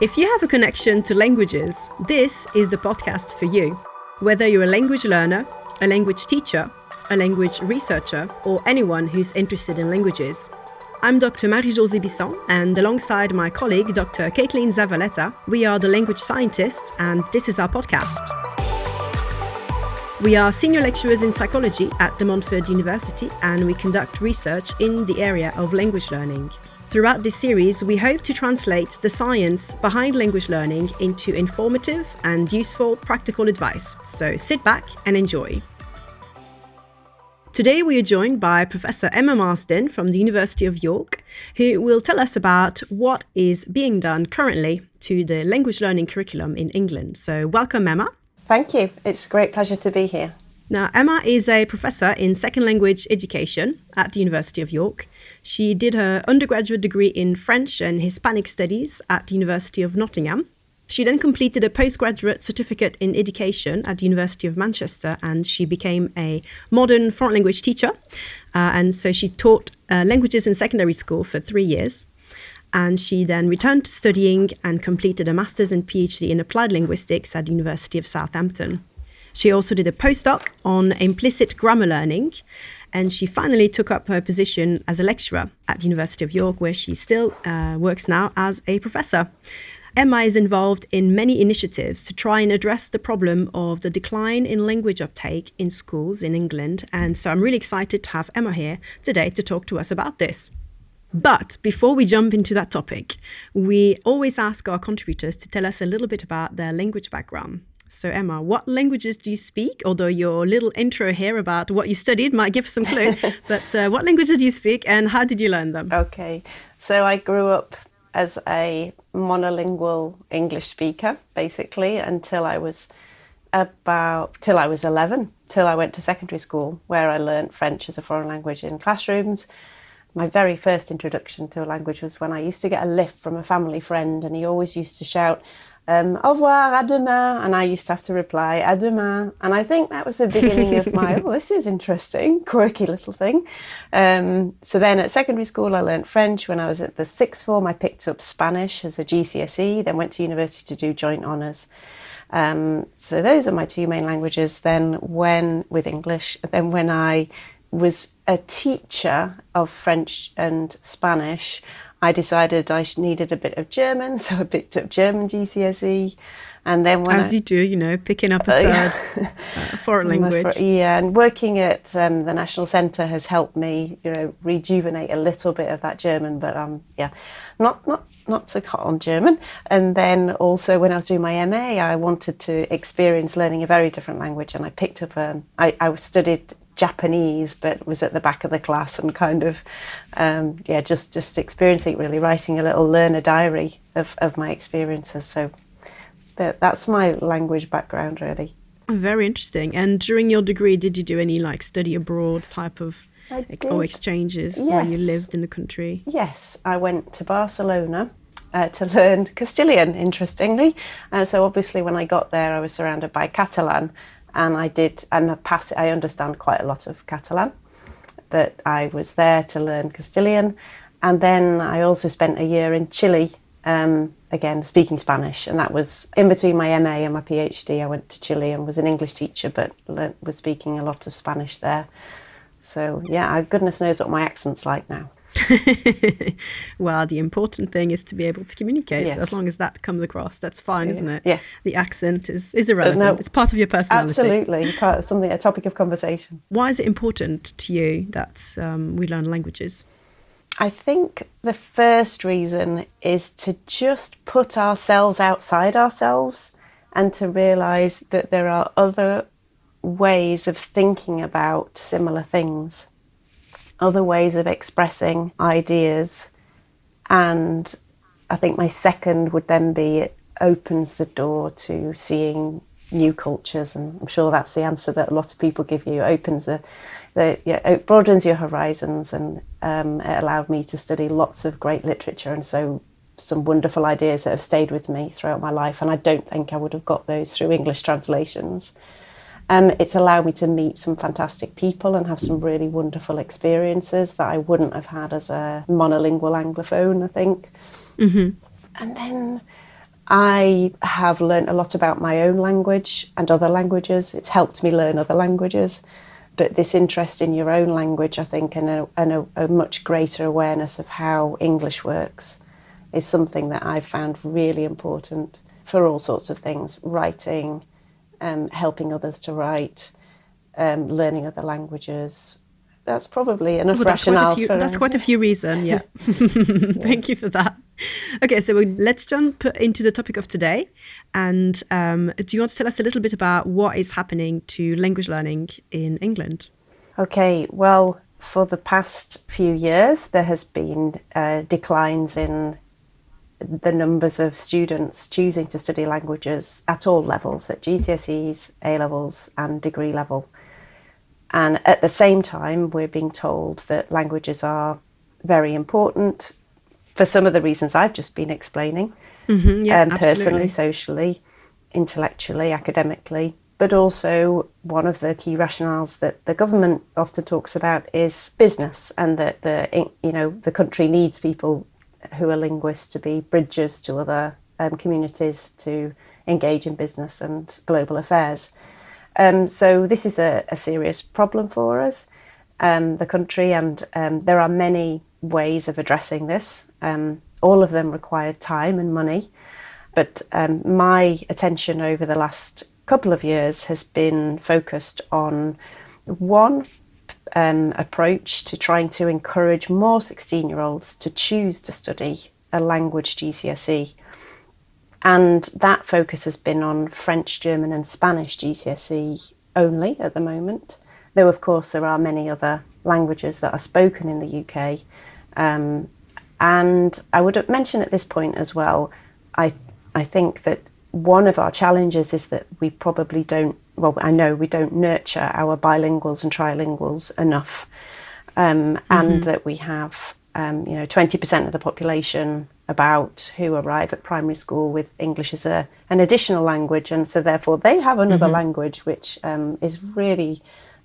If you have a connection to languages, this is the podcast for you. Whether you're a language learner, a language teacher, a language researcher, or anyone who's interested in languages. I'm Dr. Marie-Josée Bisson, and alongside my colleague, Dr. Kaitlyn Zavaleta, we are the language scientists, and this is our podcast. We are senior lecturers in psychology at De Montfort University, and we conduct research in the area of language learning. Throughout this series, we hope to translate the science behind language learning into informative and useful practical advice. So sit back and enjoy. Today, we are joined by Professor Emma Marsden from the University of York, who will tell us about what is being done currently to the language learning curriculum in England. So, welcome, Emma. Thank you. It's a great pleasure to be here. Now, Emma is a professor in second language education at the University of York. She did her undergraduate degree in French and Hispanic Studies at the University of Nottingham. She then completed a postgraduate certificate in education at the University of Manchester and she became a modern foreign language teacher. Uh, and so she taught uh, languages in secondary school for three years. And she then returned to studying and completed a master's and PhD in applied linguistics at the University of Southampton. She also did a postdoc on implicit grammar learning, and she finally took up her position as a lecturer at the University of York, where she still uh, works now as a professor. Emma is involved in many initiatives to try and address the problem of the decline in language uptake in schools in England, and so I'm really excited to have Emma here today to talk to us about this. But before we jump into that topic, we always ask our contributors to tell us a little bit about their language background. So, Emma, what languages do you speak? Although your little intro here about what you studied might give some clue, but uh, what languages do you speak and how did you learn them? Okay, so I grew up as a monolingual English speaker, basically, until I was about till I was 11, till I went to secondary school, where I learnt French as a foreign language in classrooms. My very first introduction to a language was when I used to get a lift from a family friend, and he always used to shout, um, au revoir, à demain. And I used to have to reply, à demain. And I think that was the beginning of my, oh, this is interesting, quirky little thing. Um, so then at secondary school, I learned French. When I was at the sixth form, I picked up Spanish as a GCSE, then went to university to do joint honours. Um, so those are my two main languages. Then when, with English, then when I was a teacher of French and Spanish, I decided I needed a bit of German, so I picked up German GCSE. And then when as I, you do, you know, picking up a third uh, foreign language. yeah, and working at um, the National Centre has helped me, you know, rejuvenate a little bit of that German. But um, yeah, not not not so hot on German. And then also when I was doing my MA, I wanted to experience learning a very different language, and I picked up um, I, I studied Japanese, but was at the back of the class and kind of, um, yeah, just just experiencing really, writing a little learner diary of, of my experiences. So that, that's my language background, really. Very interesting. And during your degree, did you do any like study abroad type of or exchanges yes. where you lived in the country? Yes, I went to Barcelona. Uh, to learn Castilian, interestingly. Uh, so obviously, when I got there, I was surrounded by Catalan, and I did. I'm a pass. I understand quite a lot of Catalan, but I was there to learn Castilian, and then I also spent a year in Chile. Um, again, speaking Spanish, and that was in between my MA and my PhD. I went to Chile and was an English teacher, but learnt, was speaking a lot of Spanish there. So yeah, goodness knows what my accent's like now. well, the important thing is to be able to communicate. Yes. So as long as that comes across, that's fine, yeah. isn't it? Yeah. The accent is, is irrelevant. No, it's part of your personality. Absolutely, part of something, a topic of conversation. Why is it important to you that um, we learn languages? I think the first reason is to just put ourselves outside ourselves and to realise that there are other ways of thinking about similar things other ways of expressing ideas. And I think my second would then be it opens the door to seeing new cultures. And I'm sure that's the answer that a lot of people give you. It opens the, the yeah, it broadens your horizons. And um, it allowed me to study lots of great literature. And so some wonderful ideas that have stayed with me throughout my life. And I don't think I would have got those through English translations. Um, it's allowed me to meet some fantastic people and have some really wonderful experiences that I wouldn't have had as a monolingual Anglophone, I think. Mm-hmm. And then I have learnt a lot about my own language and other languages. It's helped me learn other languages. But this interest in your own language, I think, and a, and a, a much greater awareness of how English works is something that I've found really important for all sorts of things writing, um, helping others to write, um, learning other languages. That's probably enough Oh, that's, rationale quite a few, that's quite a few reasons, yeah. Thank you for that. Okay, so let's jump into the topic of today. And um, do you want to tell us a little bit about what is happening to language learning in England? Okay, well, for the past few years, there has been uh, declines in the numbers of students choosing to study languages at all levels, at GCSEs, A levels, and degree level. And at the same time, we're being told that languages are very important for some of the reasons I've just been explaining Mm-hmm, yeah, um, personally, socially, intellectually, academically. But also, one of the key rationales that the government often talks about is business, and that the you know the country needs people who are linguists to be bridges to other um, communities to engage in business and global affairs. Um, so this is a, a serious problem for us, um, the country, and um, there are many ways of addressing this. Um, all of them require time and money, but um, my attention over the last couple of years has been focused on one um, approach to trying to encourage more 16 year olds to choose to study a language GCSE. And that focus has been on French, German, and Spanish GCSE only at the moment. Though, of course, there are many other languages that are spoken in the UK. Um, and I would mention at this point as well, I, I think that one of our challenges is that we probably don't, well, I know we don't nurture our bilinguals and trilinguals enough. Um, and that we have, um, you know, 20% of the population about who arrive at primary school with English as a, an additional language. And so therefore they have another language which um, is really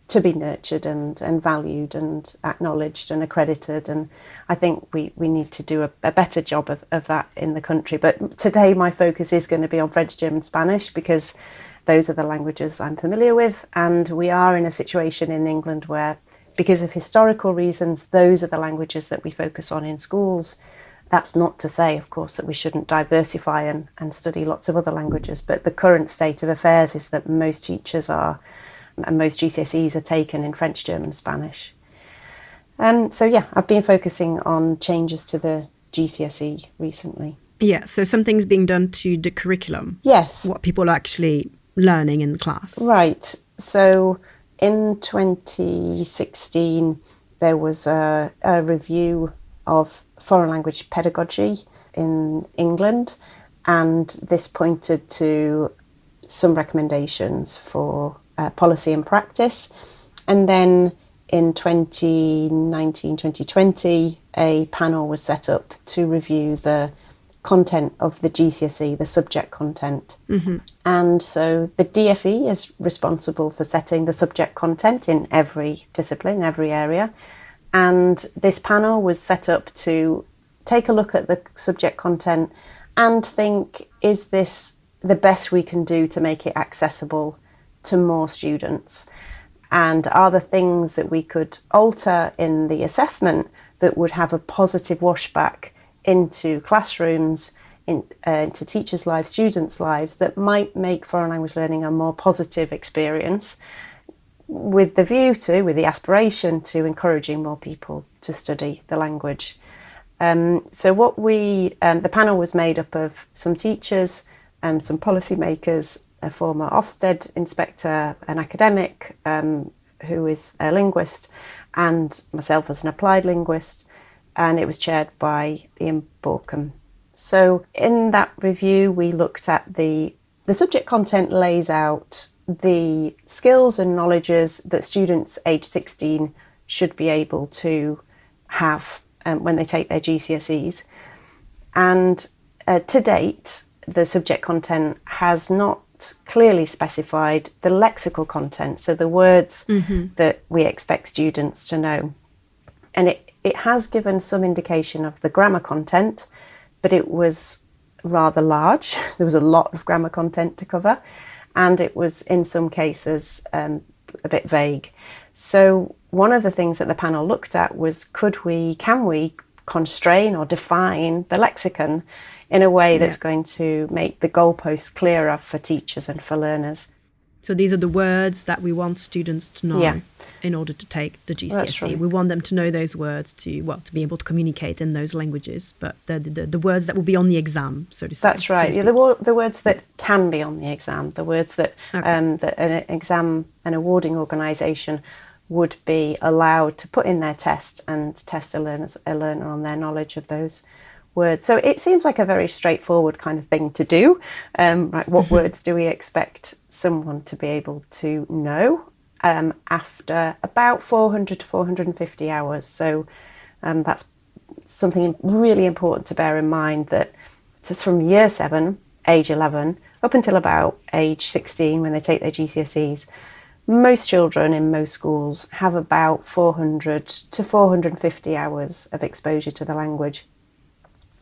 to be nurtured and, and valued and acknowledged and accredited. And I think we, we need to do a, a better job of, of that in the country. But today my focus is going to be on French, German, Spanish because those are the languages I'm familiar with. And we are in a situation in England where, because of historical reasons, those are the languages that we focus on in schools. That's not to say, of course, that we shouldn't diversify and, and study lots of other languages, but the current state of affairs is that most teachers are, and most GCSEs are taken in French, German, Spanish. Um, so, yeah, I've been focusing on changes to the GCSE recently. Yeah, so something's being done to the curriculum, Yes. what people are actually learning in the class. Right. So in 2016, there was a, a review of foreign language pedagogy in England, and this pointed to some recommendations for uh, policy and practice. And then in 2019 2020, a panel was set up to review the content of the GCSE, the subject content. Mm-hmm. And so the DFE is responsible for setting the subject content in every discipline, every area. And this panel was set up to take a look at the subject content and think is this the best we can do to make it accessible to more students? And are there things that we could alter in the assessment that would have a positive washback into classrooms, in, uh, into teachers' lives, students' lives, that might make foreign language learning a more positive experience, with the view to, with the aspiration to encouraging more people to study the language. Um, so, what we, um, the panel was made up of some teachers, um, some policymakers, a former Ofsted inspector, an academic um, who is a linguist, and myself as an applied linguist and it was chaired by Ian Bauckham. So in that review, we looked at the the subject content lays out the skills and knowledges that students aged 16 should be able to have um, when they take their GCSEs. And uh, to date, the subject content has not clearly specified the lexical content, so the words that we expect students to know. And it, it has given some indication of the grammar content, but it was rather large. There was a lot of grammar content to cover, and it was in some cases um, a bit vague. So one of the things that the panel looked at was could we, can we constrain or define the lexicon in a way that's yeah. going to make the goalposts clearer for teachers and for learners. So these are the words that we want students to know yeah. in order to take the GCSE. Right. We want them to know those words to well to be able to communicate in those languages, but the the, the words that will be on the exam, so to say. That's right. So yeah, the, the words that can be on the exam, the words that okay. um, that an exam an awarding organisation would be allowed to put in their test and test a learner a learner on their knowledge of those words. So it seems like a very straightforward kind of thing to do. Um, right, what mm-hmm. words do we expect someone to be able to know um, after about 400 to 450 hours? So um, that's something really important to bear in mind that just from year seven, age 11, up until about age 16 when they take their GCSEs, most children in most schools have about 400 to 450 hours of exposure to the language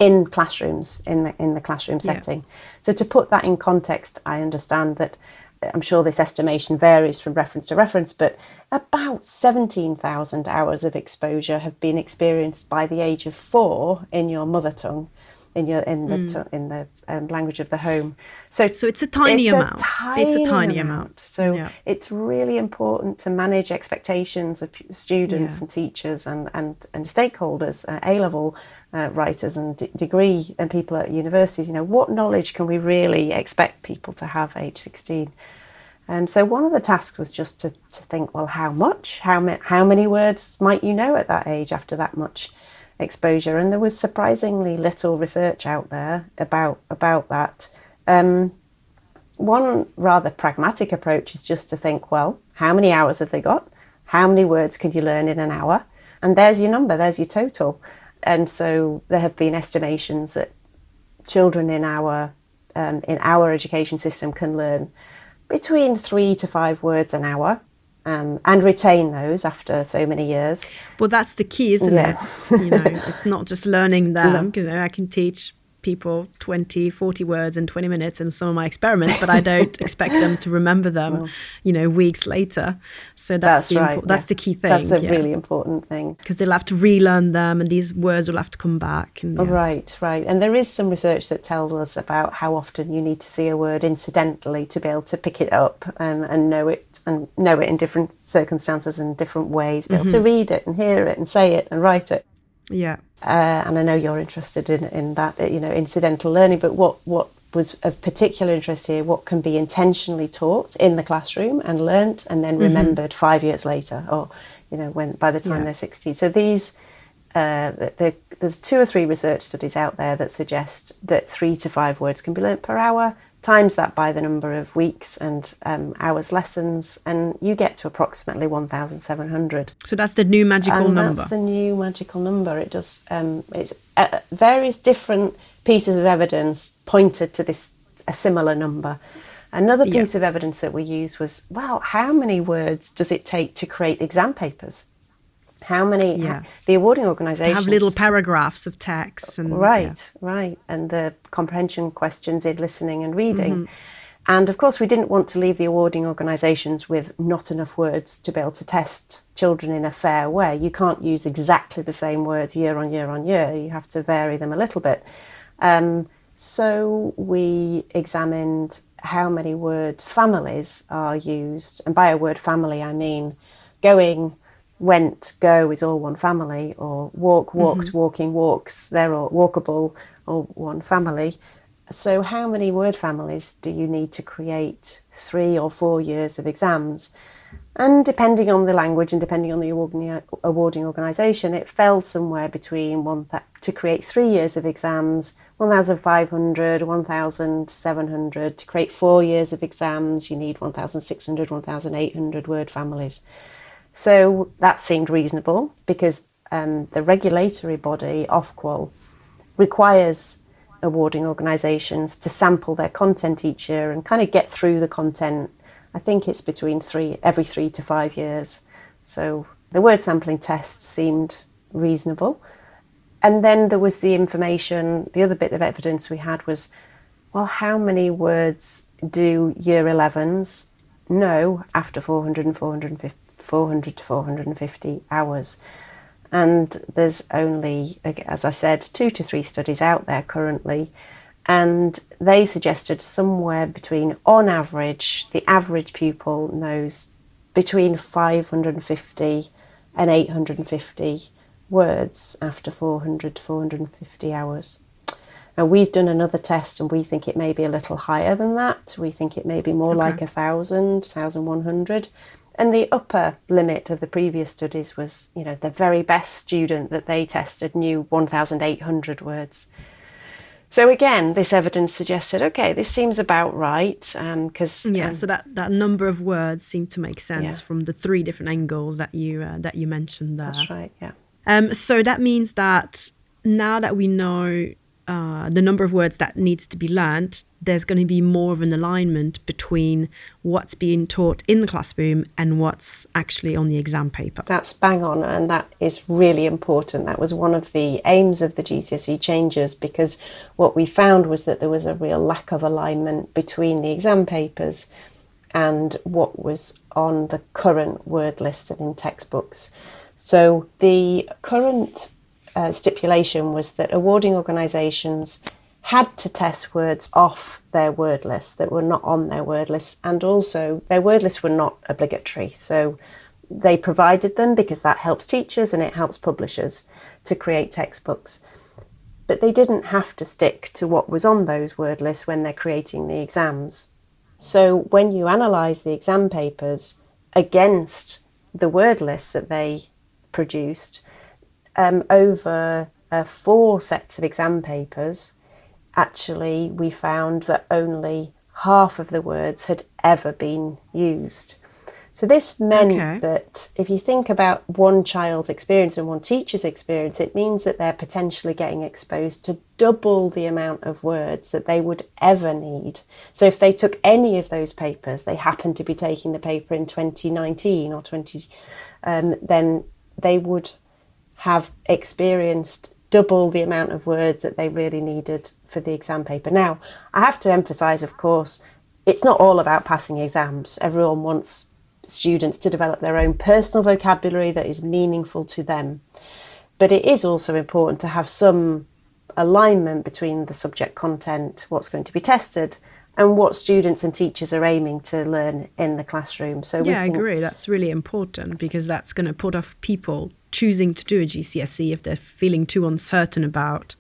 in classrooms in the in the classroom setting. Yeah. So to put that in context, I understand that uh, I'm sure this estimation varies from reference to reference, but about 17,000 hours of exposure have been experienced by the age of four in your mother tongue in your in the mm. in the um, language of the home. So so it's a tiny it's amount. A tiny it's a tiny amount. amount. So yeah. it's really important to manage expectations of students yeah. and teachers and and and stakeholders, uh, A level uh, writers and d- degree and people at universities. You know what knowledge can we really expect people to have age sixteen? And so one of the tasks was just to, to think, well, how much? How, ma- how many words might you know at that age after that much? Exposure, and there was surprisingly little research out there about about that. Um, one rather pragmatic approach is just to think, well, how many hours have they got? How many words can you learn in an hour? And there's your number, there's your total. And so there have been estimations that children in our um, in our education system can learn between three to five words an hour um, and retain those after so many years. Well, that's the key, isn't yeah. it? You know, it's not just learning them because I can teach people 20 40 words in 20 minutes in some of my experiments but i don't expect them to remember them well, you know weeks later so that's, that's the right, impo- that's the key thing that's a yeah. really important thing because they'll have to relearn them and these words will have to come back and, yeah. right right and there is some research that tells us about how often you need to see a word incidentally to be able to pick it up and, and know it and know it in different circumstances and different ways be able mm-hmm. to read it and hear it and say it and write it yeah uh, and I know you're interested in, in that, you know, incidental learning, but what, what was of particular interest here, what can be intentionally taught in the classroom and learnt and then mm-hmm. remembered five years later or, you know, when by the time yeah. they're 60. So these, uh, there's two or three research studies out there that suggest that three to five words can be learnt per hour times that by the number of weeks and um, hours lessons, and you get to approximately 1,700. So that's the new magical and number. That's the new magical number. It does. Um, it's uh, various different pieces of evidence pointed to this a similar number. Another piece yeah. of evidence that we used was well, how many words does it take to create exam papers? How many? Yeah. the awarding organisations have little paragraphs of text and right, yeah. right, and the comprehension questions in listening and reading. Mm-hmm. And of course, we didn't want to leave the awarding organisations with not enough words to be able to test children in a fair way. You can't use exactly the same words year on year on year. You have to vary them a little bit. Um, so we examined how many word families are used, and by a word family, I mean going went, go is all one family, or walk, walked, mm-hmm. walking, walks, they're all walkable, all one family. So, how many word families do you need to create three or four years of exams? And depending on the language and depending on the awarding, awarding organisation, it fell somewhere between one th- to create three years of exams, 1,500, 1,700. To create four years of exams, you need 1,600, 1,800 word families. So that seemed reasonable because um, the regulatory body, Ofqual, requires awarding organisations to sample their content each year and kind of get through the content. I think it's between three, every three to five years. So the word sampling test seemed reasonable. and then there was the information, the other bit of evidence we had was, well, how many words do year 11s know after 400 and 450, 400 to 450 hours? And there's only, as I said, two to three studies out there currently. And they suggested somewhere between, on average, the average pupil knows between 550 and 850 words after 400 to 450 hours. Now we've done another test and we think it may be a little higher than that. We think it may be more okay. like a thousand, thousand one hundred. And the upper limit of the previous studies was, you know, the very best student that they tested knew 1,800 words. So again, this evidence suggested, okay, this seems about right, because um, yeah. Um, so that, that number of words seemed to make sense yeah. from the three different angles that you uh, that you mentioned there. That's right. Yeah. Um, so that means that now that we know uh, the number of words that needs to be learned, there's going to be more of an alignment between what's being taught in the classroom and what's actually on the exam paper. That's bang on, and that is really important. That was one of the aims of the GCSE changes because what we found was that there was a real lack of alignment between the exam papers and what was on the current word list and in textbooks. So the current uh, stipulation was that awarding organisations had to test words off their word list that were not on their word list, and also their word lists were not obligatory. So they provided them because that helps teachers and it helps publishers to create textbooks. But they didn't have to stick to what was on those word lists when they're creating the exams. So when you analyse the exam papers against the word lists that they produced, um, over uh, four sets of exam papers, actually, we found that only half of the words had ever been used. So this meant okay. that if you think about one child's experience and one teacher's experience, it means that they're potentially getting exposed to double the amount of words that they would ever need. So if they took any of those papers, they happened to be taking the paper in 2019 or 20, um, then they would have experienced double the amount of words that they really needed for the exam paper. Now, I have to emphasise, of course, it's not all about passing exams. Everyone wants students to develop their own personal vocabulary that is meaningful to them. But it is also important to have some alignment between the subject content, what's going to be tested, and what students and teachers are aiming to learn in the classroom. So yeah, I agree. That's really important because that's going to put off people choosing to do a GCSE if they're feeling too uncertain about,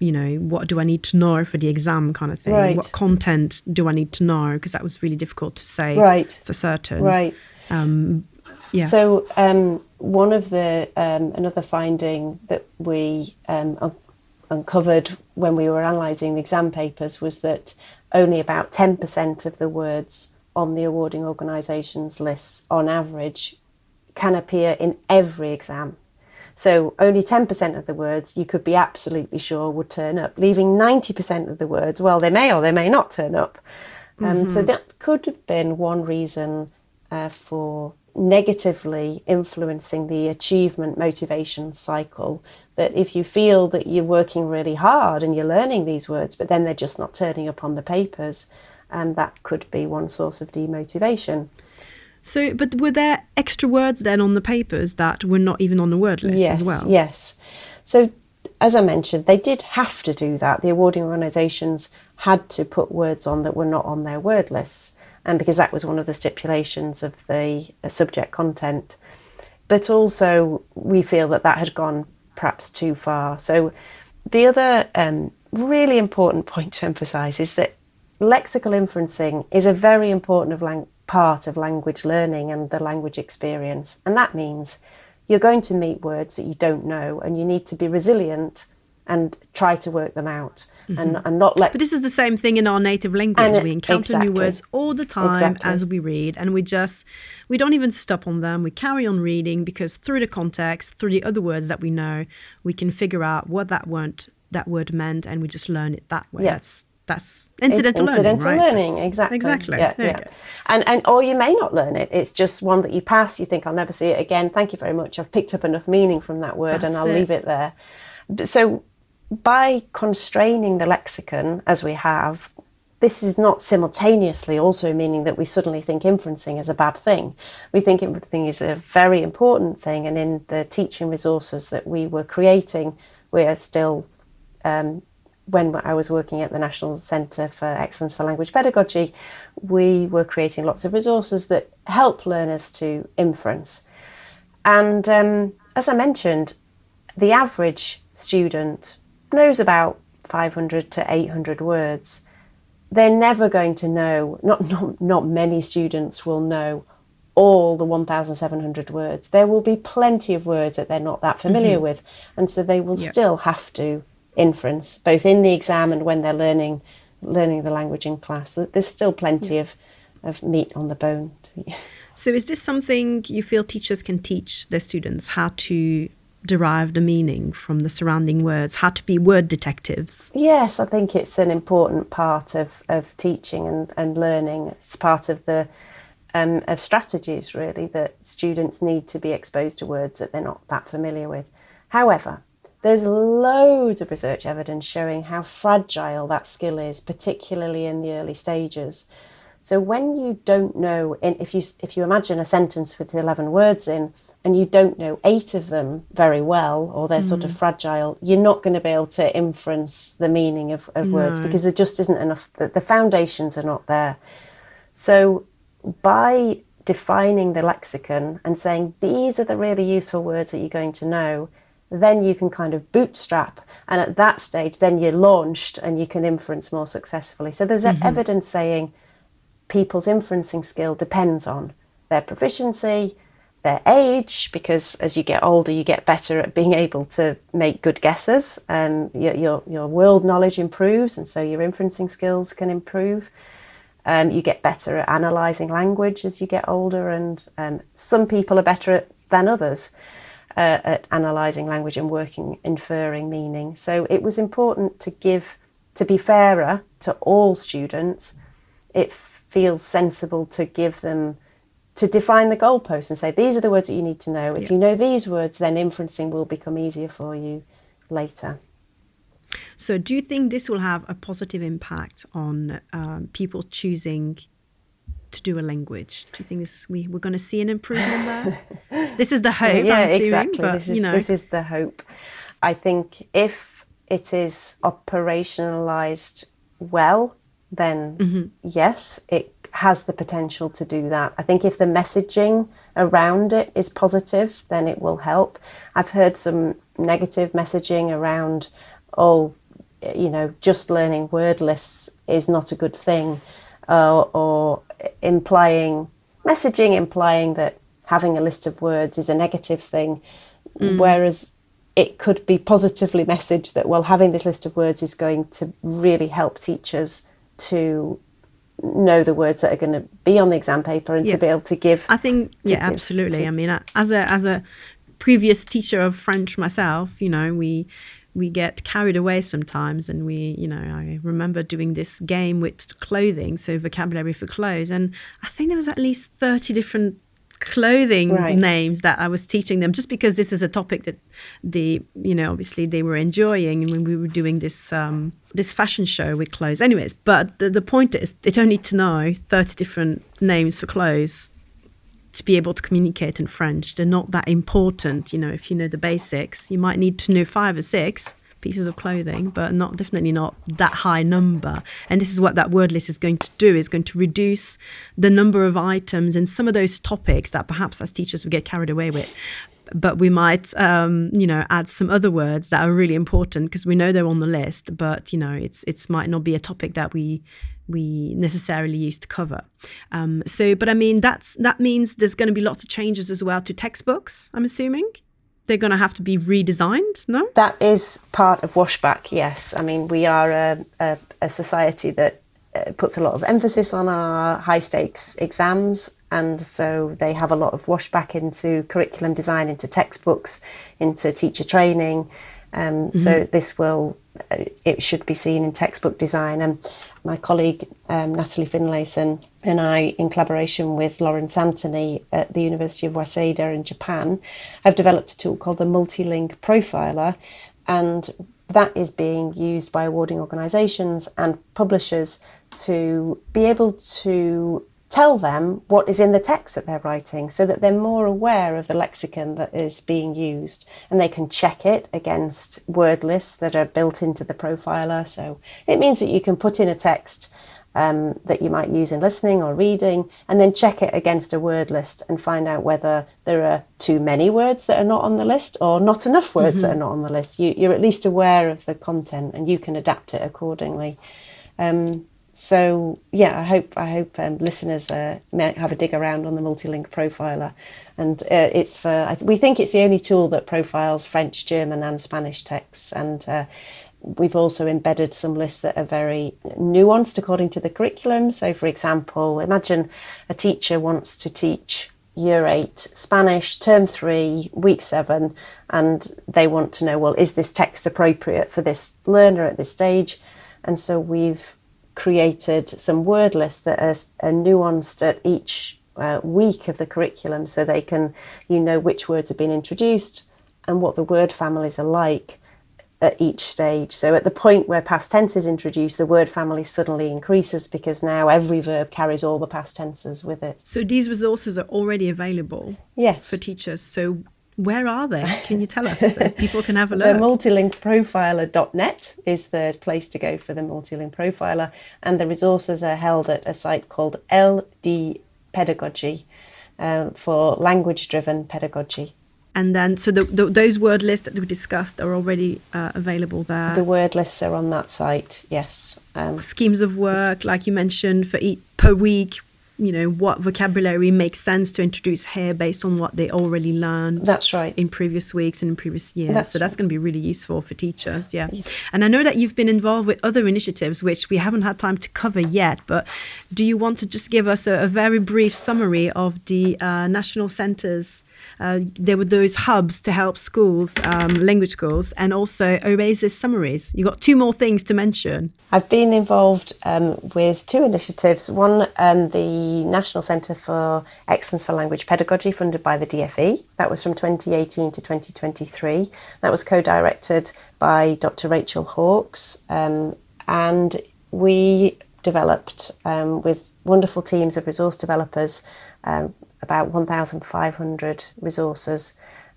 you know, what do I need to know for the exam kind of thing? Right. What content do I need to know? Because that was really difficult to say right. for certain. Right. Um, yeah. So um, one of the um, another finding that we um, un- uncovered when we were analysing the exam papers was that only about ten percent of the words on the awarding organisations lists, on average, can appear in every exam. So only 10% of the words you could be absolutely sure would turn up, leaving 90% of the words, well, they may or they may not turn up. Um, mm-hmm. So that could have been one reason uh, for negatively influencing the achievement motivation cycle. That if you feel that you're working really hard and you're learning these words, but then they're just not turning up on the papers, and um, that could be one source of demotivation. So, but were there extra words then on the papers that were not even on the word list yes, as well? Yes. So, as I mentioned, they did have to do that. The awarding organisations had to put words on that were not on their word lists, and because that was one of the stipulations of the uh, subject content. But also, we feel that that had gone perhaps too far. So, the other um, really important point to emphasise is that lexical inferencing is a very important of lang- part of language learning and the language experience. And that means you're going to meet words that you don't know and you need to be resilient and try to work them out mm-hmm. and, and not let but this is the same thing in our native language and we encounter exactly. new words all the time exactly. as we read and we just we don't even stop on them we carry on reading because through the context through the other words that we know we can figure out what that word that word meant and we just learn it that way yes that's incidental, incidental learning, right? learning exactly exactly yeah, yeah. and and or you may not learn it it's just one that you pass you think i'll never see it again thank you very much i've picked up enough meaning from that word that's and i'll it. leave it there So, by constraining the lexicon as we have, this is not simultaneously also meaning that we suddenly think inferencing is a bad thing. We think inferencing is a very important thing, and in the teaching resources that we were creating, we are still um, when I was working at the National Centre for Excellence for Language Pedagogy, we were creating lots of resources that help learners to inference. And um, as I mentioned, the average student knows about 500 to 800 words. They're never going to know, not, not, not many students will know all the 1,700 words. There will be plenty of words that they're not that familiar mm-hmm. with, and so they will still have to inference, both in the exam and when they're learning learning the language in class. There's still plenty yeah. of, of meat on the bone. so is this something you feel teachers can teach their students how to derive the meaning from the surrounding words, how to be word detectives? Yes, I think it's an important part of, of teaching and, and learning. It's part of the um, of strategies really that students need to be exposed to words that they're not that familiar with. However, there's loads of research evidence showing how fragile that skill is, particularly in the early stages. So when you don't know, if you if you imagine a sentence with 11 words in, and you don't know eight of them very well, or they're mm. sort of mm. fragile, you're not going to be able to inference the meaning of, of no. words because there just isn't enough. The, the foundations are not there. So by defining the lexicon and saying these are the really useful words that you're going to know, then you can kind of bootstrap. And at that stage, then you're launched and you can inference more successfully. So there's mm-hmm. evidence saying people's inferencing skill depends on their proficiency, their age, because as you get older, you get better at being able to make good guesses and your, your, your world knowledge improves, and so your inferencing skills can improve. Um, you get better at analysing language as you get older, and um, some people are better at, than others uh, at analysing language and working, inferring meaning. So it was important to give, to be fairer to all students. It feels sensible to give them, to define the goalposts and say, these are the words that you need to know. If yeah. you know these words, then inferencing will become easier for you later. So, do you think this will have a positive impact on um, people choosing to do a language. Do you think this we, we're going to see an improvement there? this is the hope, yeah, I'm assuming, exactly. But, this, is, you know. this is the hope. I think if it is operationalized well, then mm-hmm. yes, it has the potential to do that. I think if the messaging around it is positive, then it will help. I've heard some negative messaging around, oh, you know, just learning word lists is not a good thing, uh, or implying messaging implying that having a list of words is a negative thing, mm. whereas it could be positively messaged that well having this list of words is going to really help teachers to know the words that are going to be on the exam paper and yeah. to be able to give i think yeah give, absolutely to, i mean as a as a previous teacher of french myself you know we we get carried away sometimes and we you know i remember doing this game with clothing so vocabulary for clothes and i think there was at least 30 different clothing right. names that i was teaching them just because this is a topic that the you know obviously they were enjoying and when we were doing this um, this fashion show with clothes anyways but the, the point is they don't need to know 30 different names for clothes to be able to communicate in French. They're not that important. You know, if you know the basics, you might need to know five or six pieces of clothing, but not definitely not that high number. And this is what that word list is going to do: is going to reduce the number of items and some of those topics that perhaps as teachers we get carried away with. But we might, um, you know, add some other words that are really important because we know they're on the list. But you know, it's it's might not be a topic that we we necessarily used to cover. Um, so, but I mean, that's that means there's going to be lots of changes as well to textbooks. I'm assuming they're going to have to be redesigned. No, that is part of Washback. Yes, I mean we are a, a, a society that puts a lot of emphasis on our high stakes exams. And so they have a lot of washback into curriculum design, into textbooks, into teacher training. Um, mm-hmm. So this will, uh, it should be seen in textbook design. And my colleague um, Natalie Finlayson and I, in collaboration with Lawrence Anthony at the University of Waseda in Japan, have developed a tool called the Multiling Profiler, And that is being used by awarding organisations and publishers to be able to tell them what is in the text that they're writing so that they're more aware of the lexicon that is being used and they can check it against word lists that are built into the profiler. So it means that you can put in a text um, that you might use in listening or reading and then check it against a word list and find out whether there are too many words that are not on the list or not enough words mm-hmm. that are not on the list. You, are at least aware of the content and you can adapt it accordingly. Um, so yeah, I hope I hope um, listeners uh, have a dig around on the multiling profiler, and uh, it's for we think it's the only tool that profiles French, German, and Spanish texts, and uh, we've also embedded some lists that are very nuanced according to the curriculum. So, for example, imagine a teacher wants to teach year eight Spanish, term three, week seven, and they want to know, well, is this text appropriate for this learner at this stage? And so we've created some word lists that are, are nuanced at each uh, week of the curriculum so they can you know which words have been introduced and what the word families are like at each stage. So at the point where past tense is introduced, the word family suddenly increases because now every verb carries all the past tenses with it. So these resources are already available yes. for teachers. So where are they? Can you tell us so people can have a look? the multilingprofiler.net is the place to go for the multiling profiler, and the resources are held at a site called LD Pedagogy uh, for language driven pedagogy. And then, so the, the, those word lists that we discussed are already uh, available there. The word lists are on that site, yes. Um, Schemes of work, like you mentioned, for each per week, you know what vocabulary makes sense to introduce here based on what they already learned that's right. in previous weeks and in previous years. That's so that's going to be really useful for teachers yeah. yeah. And i know that you've been involved with other initiatives which we haven't had time to cover yet but do you want to just give us a, a very brief summary of the uh, national centres uh, there were those hubs to help schools, um, language schools, and also Oasis summaries. You've got two more things to mention. I've been involved um, with two initiatives. One, um, the National Centre for Excellence for Language Pedagogy, funded by the DFE. That was from 2018 to 2023. That was co-directed by Dr. Rachel Hawkes, um, and we developed um, with wonderful teams of resource developers um, about 1,500 resources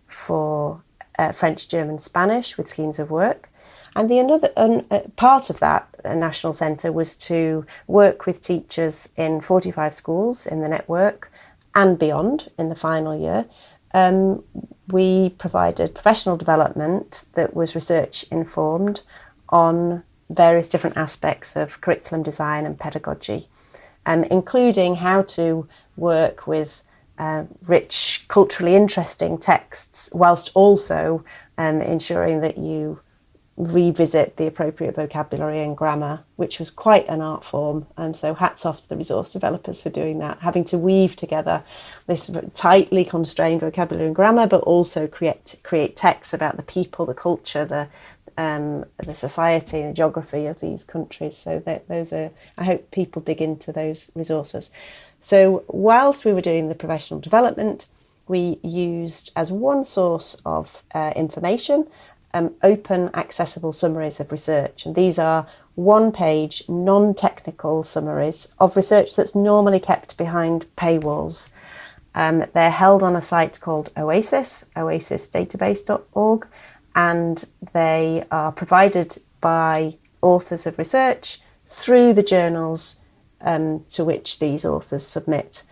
for uh, French, German, Spanish with schemes of work. And the another uh, part of that uh, national centre was to work with teachers in 45 schools in the network and beyond in the final year. Um, we provided professional development that was research informed on various different aspects of curriculum design and pedagogy, um, including how to work with uh, rich, culturally interesting texts, whilst also um, ensuring that you revisit the appropriate vocabulary and grammar, which was quite an art form. And so, hats off to the resource developers for doing that, having to weave together this tightly constrained vocabulary and grammar, but also create create texts about the people, the culture, the um, the society and the geography of these countries. So that those are, I hope people dig into those resources. So, whilst we were doing the professional development, we used as one source of uh, information um, open accessible summaries of research. And these are one page, non technical summaries of research that's normally kept behind paywalls. Um, they're held on a site called OASIS, oasisdatabase.org, and they are provided by authors of research through the journals um, to which these authors submit.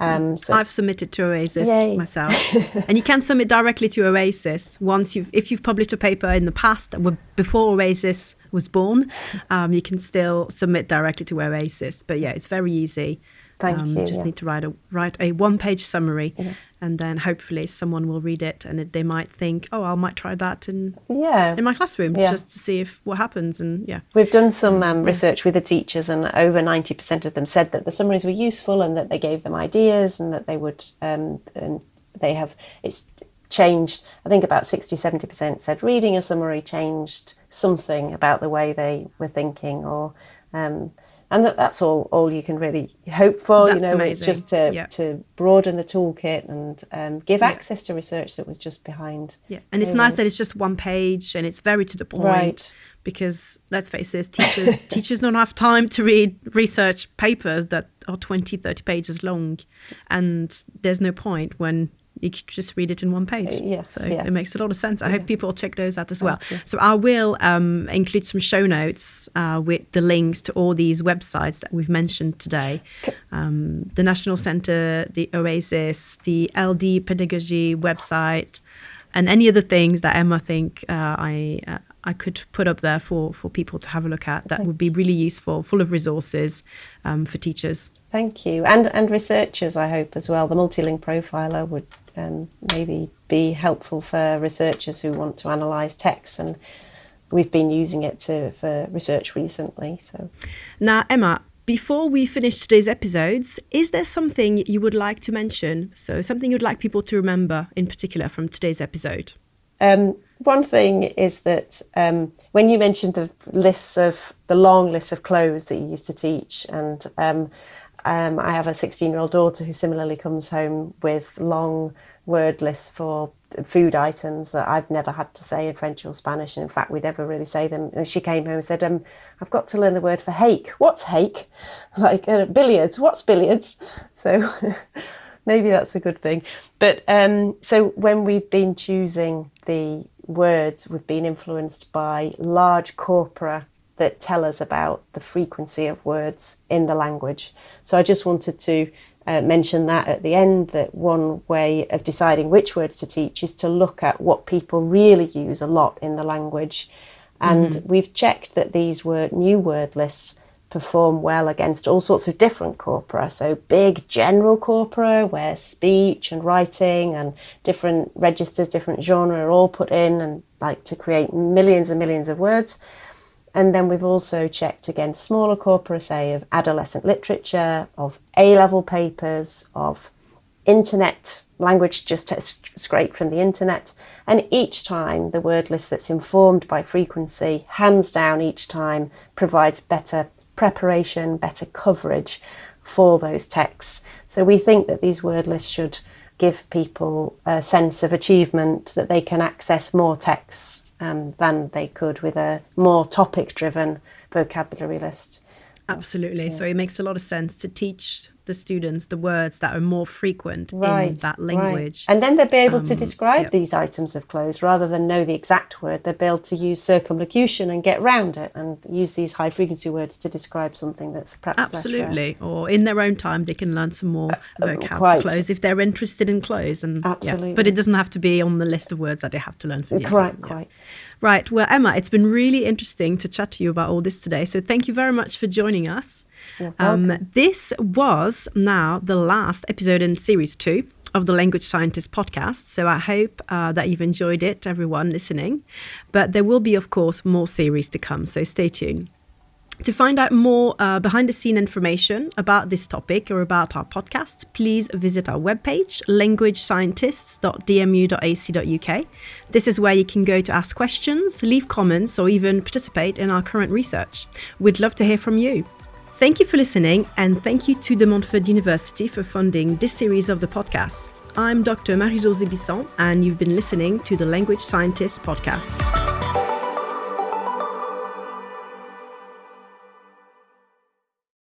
Um, so I've submitted to Oasis yay. myself, and you can submit directly to Oasis once you've if you've published a paper in the past before Oasis was born. Um, you can still submit directly to Oasis, but yeah, it's very easy. Thank um, you. Just yeah. need to write a write a one page summary, yeah. and then hopefully someone will read it, and it, they might think, oh, I might try that in yeah in my classroom yeah. just to see if what happens. And yeah, we've done some um, research with the teachers, and over ninety percent of them said that the summaries were useful and that they gave them ideas and that they would um, and they have it's changed. I think about 60 70% said reading a summary changed something about the way they were thinking or Um, and that, that's all all you can really hope for. That's you know, amazing. it's just to Yeah. to broaden the toolkit and um, give Yeah. access to research that was just behind. Yeah, and it's nice that it's just one page and it's very to the point. Right. Because let's face it, teachers teachers don't have time to read research papers that are 20, 30 pages long, and there's no point when you could just read it in one page. Uh, yes, so yeah. it makes a lot of sense. I hope people check those out as well. So I will um, include some show notes uh, with the links to all these websites that we've mentioned today. Um, the National Centre, the Oasis, the LP Pedagogy website, and any other things that Emma think uh, I uh, I could put up there for for people to have a look at. That would be really useful, full of resources um, for teachers. Thank you, and and researchers, I hope as well. The multiling profiler would um, maybe be helpful for researchers who want to analyse texts, and we've been using it to for research recently. So Now, Emma, before we finish today's episodes, is there something you would like to mention? So, something you'd like people to remember in particular from today's episode? Um, one thing is that um, when you mentioned the lists of the long list of clothes that you used to teach, and um, um, I have a 16 year old daughter who similarly comes home with long word lists for food items that I've never had to say in French or Spanish. And in fact, we'd never really say them. And she came home and said, um, I've got to learn the word for hake. What's hake? Like uh, billiards. What's billiards? So maybe that's a good thing. But um, so when we've been choosing the words, we've been influenced by large corpora that tell us about the frequency of words in the language. So I just wanted to uh, mention that at the end that one way of deciding which words to teach is to look at what people really use a lot in the language. And we've checked that these word, new word lists perform well against all sorts of different corpora. So big general corpora where speech and writing and different registers, different genre are all put in and like to create millions and millions of words. And then we've also checked against smaller corpora, say of adolescent literature, of A level papers, of internet language just scraped from the internet. And each time, the word list that's informed by frequency, hands down, each time provides better preparation, better coverage for those texts. So we think that these word lists should give people a sense of achievement that they can access more texts um, than they could with a more topic driven vocabulary list. Absolutely. So, it makes a lot of sense to teach the students the words that are more frequent in that language. And then they'll be able to Um, describe yeah. these items of clothes rather than know the exact word. They'll be able to use circumlocution and get round it and use these high frequency words to describe something that's perhaps. Absolutely. Or in their own time, they can learn some more vocab for Uh, clothes if they're interested in clothes. And yeah. Absolutely. But it doesn't have to be on the list of words that they have to learn for the Quite, exam. Yeah. Right. Well, Emma, it's been really interesting to chat to you about all this today. So thank you very much for joining us. Um, this was now the last episode in series two of the Language Scientist podcast. So I hope uh, that you've enjoyed it, everyone listening. But there will be, of course, more series to come. So stay tuned. To find out more uh, behind the scene information about this topic or about our podcast, please visit our webpage, languagescientists.dmu.ac.uk. This is where you can go to ask questions, leave comments, or even participate in our current research. We'd love to hear from you. Thank you for listening, and thank you to De Montfort University for funding this series of the podcast. I'm Dr. Marie-Josée Bisson, and you've been listening to the Language Scientist podcast.